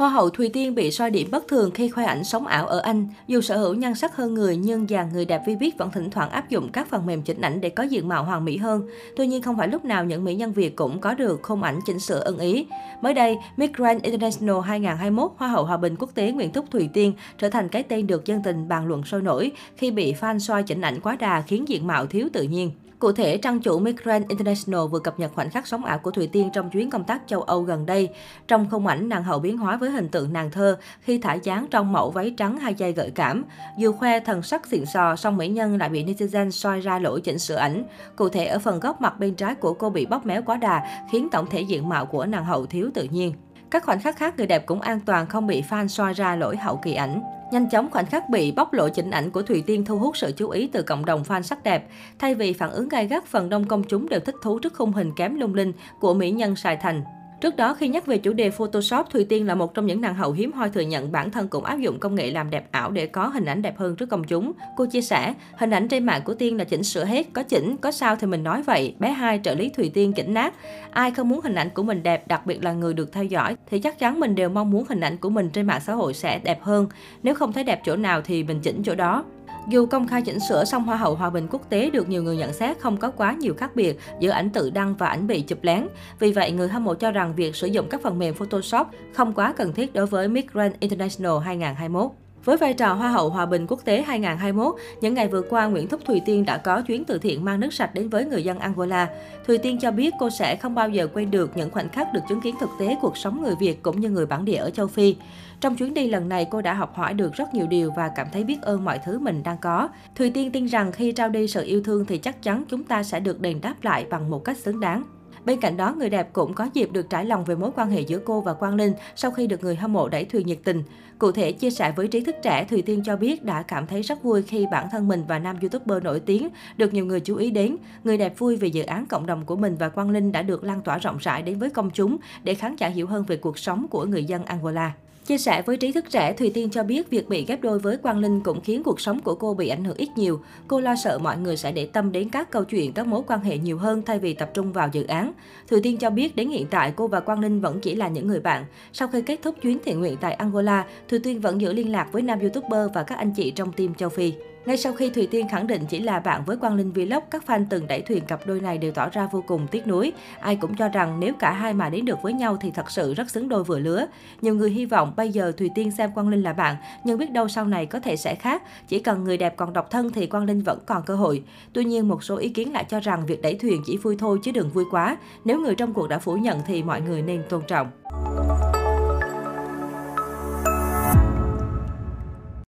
Hoa hậu Thùy Tiên bị soi điểm bất thường khi khoe ảnh sống ảo ở Anh. Dù sở hữu nhan sắc hơn người nhưng dàn người đẹp vi biết vẫn thỉnh thoảng áp dụng các phần mềm chỉnh ảnh để có diện mạo hoàn mỹ hơn. Tuy nhiên không phải lúc nào những mỹ nhân Việt cũng có được khung ảnh chỉnh sửa ưng ý. Mới đây, Miss Grand International 2021 Hoa hậu Hòa bình quốc tế Nguyễn Thúc Thùy Tiên trở thành cái tên được dân tình bàn luận sôi nổi khi bị fan soi chỉnh ảnh quá đà khiến diện mạo thiếu tự nhiên. Cụ thể, trang chủ Migrant International vừa cập nhật khoảnh khắc sống ảo của Thùy Tiên trong chuyến công tác châu Âu gần đây. Trong khung ảnh, nàng hậu biến hóa với hình tượng nàng thơ khi thả dáng trong mẫu váy trắng hai dây gợi cảm. Dù khoe thần sắc xịn sò, song mỹ nhân lại bị netizen soi ra lỗi chỉnh sửa ảnh. Cụ thể, ở phần góc mặt bên trái của cô bị bóp méo quá đà, khiến tổng thể diện mạo của nàng hậu thiếu tự nhiên. Các khoảnh khắc khác người đẹp cũng an toàn không bị fan soi ra lỗi hậu kỳ ảnh. Nhanh chóng khoảnh khắc bị bóc lộ chỉnh ảnh của Thùy Tiên thu hút sự chú ý từ cộng đồng fan sắc đẹp. Thay vì phản ứng gai gắt, phần đông công chúng đều thích thú trước khung hình kém lung linh của mỹ nhân Sài Thành. Trước đó, khi nhắc về chủ đề Photoshop, Thùy Tiên là một trong những nàng hậu hiếm hoi thừa nhận bản thân cũng áp dụng công nghệ làm đẹp ảo để có hình ảnh đẹp hơn trước công chúng. Cô chia sẻ, hình ảnh trên mạng của Tiên là chỉnh sửa hết, có chỉnh, có sao thì mình nói vậy. Bé hai trợ lý Thùy Tiên chỉnh nát. Ai không muốn hình ảnh của mình đẹp, đặc biệt là người được theo dõi, thì chắc chắn mình đều mong muốn hình ảnh của mình trên mạng xã hội sẽ đẹp hơn. Nếu không thấy đẹp chỗ nào thì mình chỉnh chỗ đó. Dù công khai chỉnh sửa song Hoa hậu Hòa bình quốc tế được nhiều người nhận xét không có quá nhiều khác biệt giữa ảnh tự đăng và ảnh bị chụp lén. Vì vậy, người hâm mộ cho rằng việc sử dụng các phần mềm Photoshop không quá cần thiết đối với Miss Grand International 2021. Với vai trò Hoa hậu Hòa bình quốc tế 2021, những ngày vừa qua, Nguyễn Thúc Thùy Tiên đã có chuyến từ thiện mang nước sạch đến với người dân Angola. Thùy Tiên cho biết cô sẽ không bao giờ quên được những khoảnh khắc được chứng kiến thực tế cuộc sống người Việt cũng như người bản địa ở châu Phi. Trong chuyến đi lần này, cô đã học hỏi được rất nhiều điều và cảm thấy biết ơn mọi thứ mình đang có. Thùy Tiên tin rằng khi trao đi sự yêu thương thì chắc chắn chúng ta sẽ được đền đáp lại bằng một cách xứng đáng. Bên cạnh đó, người đẹp cũng có dịp được trải lòng về mối quan hệ giữa cô và Quang Linh sau khi được người hâm mộ đẩy thuyền nhiệt tình. Cụ thể, chia sẻ với trí thức trẻ, Thùy Tiên cho biết đã cảm thấy rất vui khi bản thân mình và nam youtuber nổi tiếng được nhiều người chú ý đến. Người đẹp vui vì dự án cộng đồng của mình và Quang Linh đã được lan tỏa rộng rãi đến với công chúng để khán giả hiểu hơn về cuộc sống của người dân Angola. Chia sẻ với trí thức trẻ, Thùy Tiên cho biết việc bị ghép đôi với Quang Linh cũng khiến cuộc sống của cô bị ảnh hưởng ít nhiều. Cô lo sợ mọi người sẽ để tâm đến các câu chuyện, các mối quan hệ nhiều hơn thay vì tập trung vào dự án. Thùy Tiên cho biết đến hiện tại cô và Quang Linh vẫn chỉ là những người bạn. Sau khi kết thúc chuyến thiện nguyện tại Angola, Thùy Tiên vẫn giữ liên lạc với nam youtuber và các anh chị trong team châu Phi. Ngay sau khi Thùy Tiên khẳng định chỉ là bạn với Quang Linh Vlog, các fan từng đẩy thuyền cặp đôi này đều tỏ ra vô cùng tiếc nuối. Ai cũng cho rằng nếu cả hai mà đến được với nhau thì thật sự rất xứng đôi vừa lứa. Nhiều người hy vọng bây giờ Thùy Tiên xem Quang Linh là bạn, nhưng biết đâu sau này có thể sẽ khác. Chỉ cần người đẹp còn độc thân thì Quang Linh vẫn còn cơ hội. Tuy nhiên, một số ý kiến lại cho rằng việc đẩy thuyền chỉ vui thôi chứ đừng vui quá. Nếu người trong cuộc đã phủ nhận thì mọi người nên tôn trọng.